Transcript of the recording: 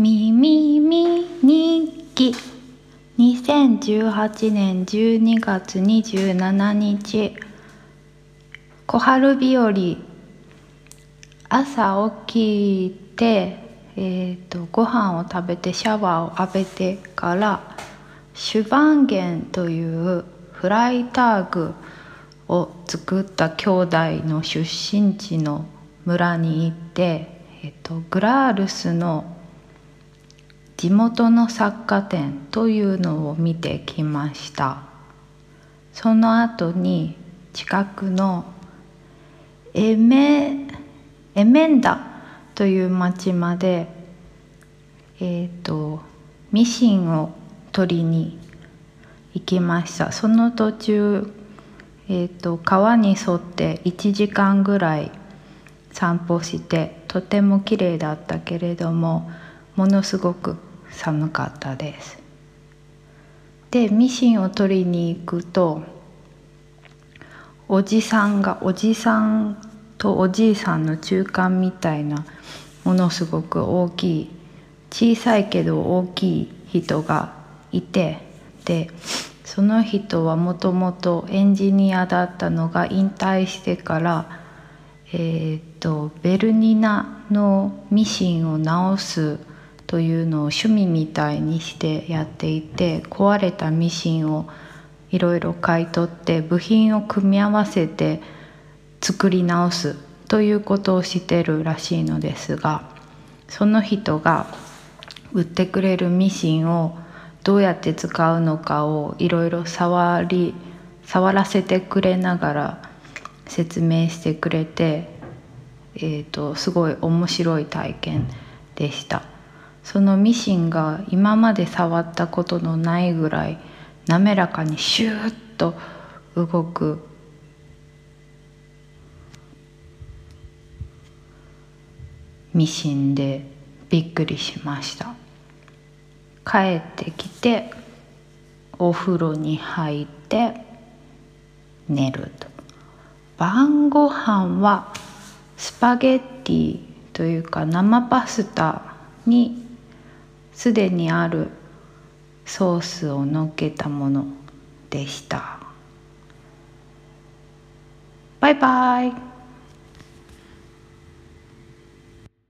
みみみ日記2018年12月27日小春日和朝起きて、えーと、ご飯を食べてシャワーを浴びてからシュバンゲンというフライターグを作った兄弟の出身地の村に行って、えーとグラールスの地元の作家展というのを見てきました。その後に近くのエメエメンダという町までえっ、ー、とミシンを取りに行きました。その途中、えーと川に沿って1時間ぐらい散歩してとても綺麗だったけれどもものすごく寒かったです。でミシンを取りに行くとおじさんがおじさんとおじいさんの中間みたいなものすごく大きい小さいけど大きい人がいてでその人はもともとエンジニアだったのが引退してからえーとベルニナのミシンを直すというのを趣味みたいにしてやっていて壊れたミシンをいろいろ買い取って部品を組み合わせて作り直すということをしてるらしいのですがその人が売ってくれるミシンをどうやって使うのかをいろいろ触り触らせてくれながら説明してくれて、えーとすごい面白い体験でした。そのミシンが今まで触ったことのないぐらい滑らかにシューッと動く。ミシンでびっくりしました。帰ってきてお風呂に入って寝ると。晩ご飯はスパゲッティというか生パスタにすでにあるソースをのっけたものでした。バイバイ。